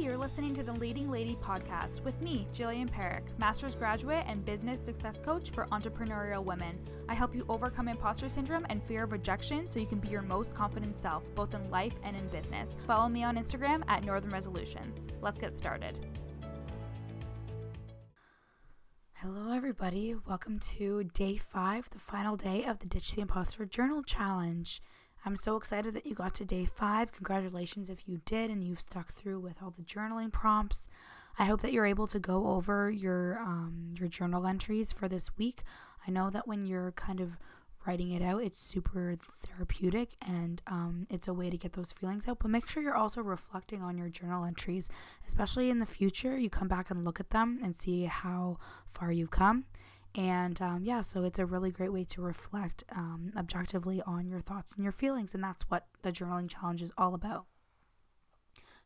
You're listening to the Leading Lady podcast with me, Jillian Perrick, master's graduate and business success coach for entrepreneurial women. I help you overcome imposter syndrome and fear of rejection so you can be your most confident self, both in life and in business. Follow me on Instagram at Northern Resolutions. Let's get started. Hello, everybody. Welcome to day five, the final day of the Ditch the Imposter Journal Challenge. I'm so excited that you got to day five. Congratulations if you did and you've stuck through with all the journaling prompts. I hope that you're able to go over your um, your journal entries for this week. I know that when you're kind of writing it out, it's super therapeutic and um, it's a way to get those feelings out. But make sure you're also reflecting on your journal entries, especially in the future. You come back and look at them and see how far you've come. And um, yeah, so it's a really great way to reflect um, objectively on your thoughts and your feelings. And that's what the journaling challenge is all about.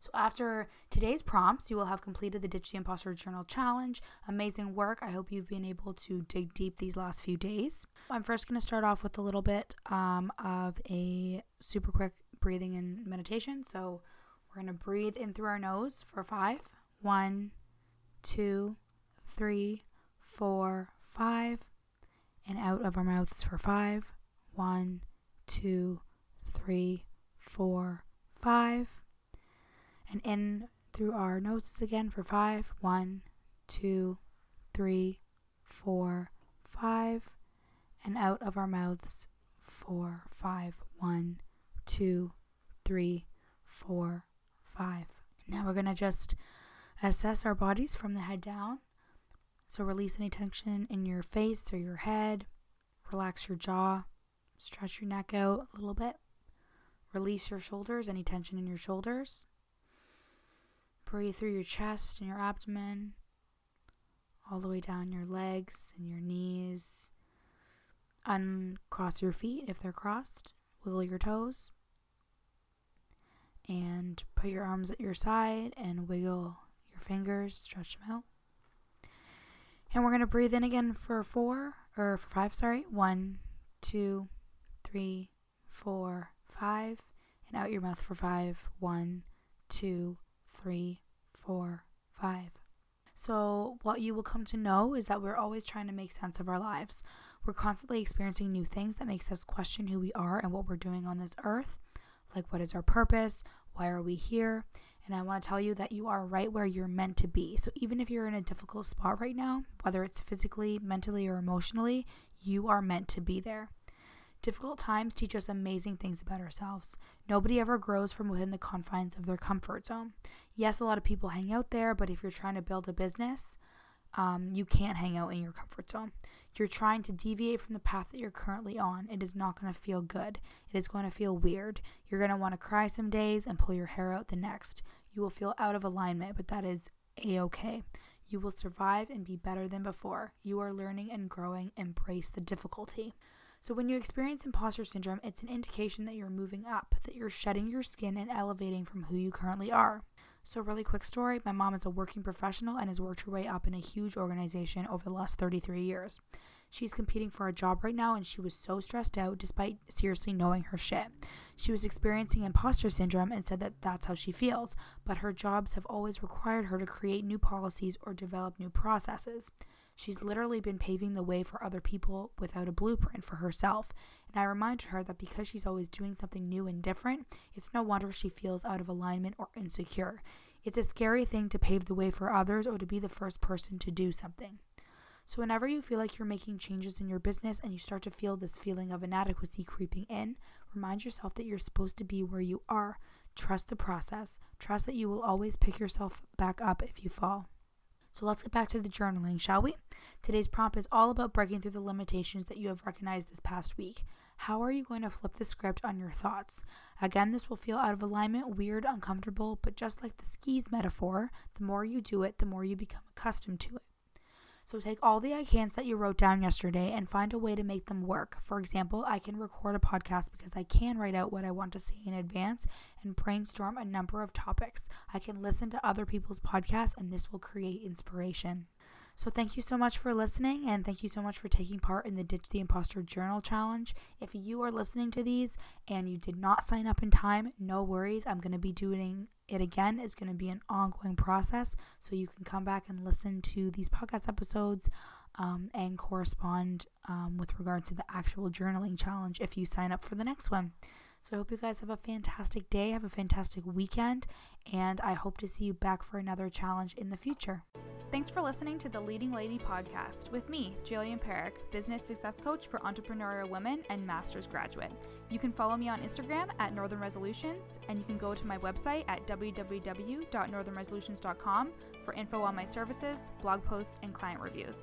So, after today's prompts, you will have completed the Ditch the Imposter Journal Challenge. Amazing work. I hope you've been able to dig deep these last few days. I'm first going to start off with a little bit um, of a super quick breathing and meditation. So, we're going to breathe in through our nose for five. One, two, three, four, five, and out of our mouths for five. One, two, three, four, five. And in through our noses again for five. One, two, three, four, five. And out of our mouths for five. One, two, three, four, five. Now we're going to just assess our bodies from the head down. So release any tension in your face or your head. Relax your jaw. Stretch your neck out a little bit. Release your shoulders, any tension in your shoulders. Breathe through your chest and your abdomen, all the way down your legs and your knees. Uncross your feet if they're crossed. Wiggle your toes. And put your arms at your side and wiggle your fingers, stretch them out. And we're going to breathe in again for four, or for five, sorry. One, two, three, four, five. And out your mouth for five. One, two, three, four, five. So, what you will come to know is that we're always trying to make sense of our lives. We're constantly experiencing new things that makes us question who we are and what we're doing on this earth. Like, what is our purpose? Why are we here? And I want to tell you that you are right where you're meant to be. So even if you're in a difficult spot right now, whether it's physically, mentally, or emotionally, you are meant to be there. Difficult times teach us amazing things about ourselves. Nobody ever grows from within the confines of their comfort zone. Yes, a lot of people hang out there, but if you're trying to build a business, um, you can't hang out in your comfort zone. You're trying to deviate from the path that you're currently on. It is not going to feel good. It is going to feel weird. You're going to want to cry some days and pull your hair out the next. You will feel out of alignment, but that is a okay. You will survive and be better than before. You are learning and growing. Embrace the difficulty. So, when you experience imposter syndrome, it's an indication that you're moving up, that you're shedding your skin and elevating from who you currently are. So, really quick story my mom is a working professional and has worked her way up in a huge organization over the last 33 years. She's competing for a job right now and she was so stressed out despite seriously knowing her shit. She was experiencing imposter syndrome and said that that's how she feels, but her jobs have always required her to create new policies or develop new processes. She's literally been paving the way for other people without a blueprint for herself. And I reminded her that because she's always doing something new and different, it's no wonder she feels out of alignment or insecure. It's a scary thing to pave the way for others or to be the first person to do something. So, whenever you feel like you're making changes in your business and you start to feel this feeling of inadequacy creeping in, remind yourself that you're supposed to be where you are. Trust the process. Trust that you will always pick yourself back up if you fall. So let's get back to the journaling, shall we? Today's prompt is all about breaking through the limitations that you have recognized this past week. How are you going to flip the script on your thoughts? Again, this will feel out of alignment, weird, uncomfortable, but just like the skis metaphor, the more you do it, the more you become accustomed to it. So take all the I can'ts that you wrote down yesterday and find a way to make them work. For example, I can record a podcast because I can write out what I want to say in advance and brainstorm a number of topics. I can listen to other people's podcasts and this will create inspiration. So, thank you so much for listening and thank you so much for taking part in the Ditch the Imposter Journal Challenge. If you are listening to these and you did not sign up in time, no worries. I'm going to be doing it again. is going to be an ongoing process. So, you can come back and listen to these podcast episodes um, and correspond um, with regard to the actual journaling challenge if you sign up for the next one. So I hope you guys have a fantastic day, have a fantastic weekend, and I hope to see you back for another challenge in the future. Thanks for listening to the Leading Lady podcast with me, Jillian Perrick, business success coach for entrepreneurial women and master's graduate. You can follow me on Instagram at Northern Resolutions, and you can go to my website at www.northernresolutions.com for info on my services, blog posts, and client reviews.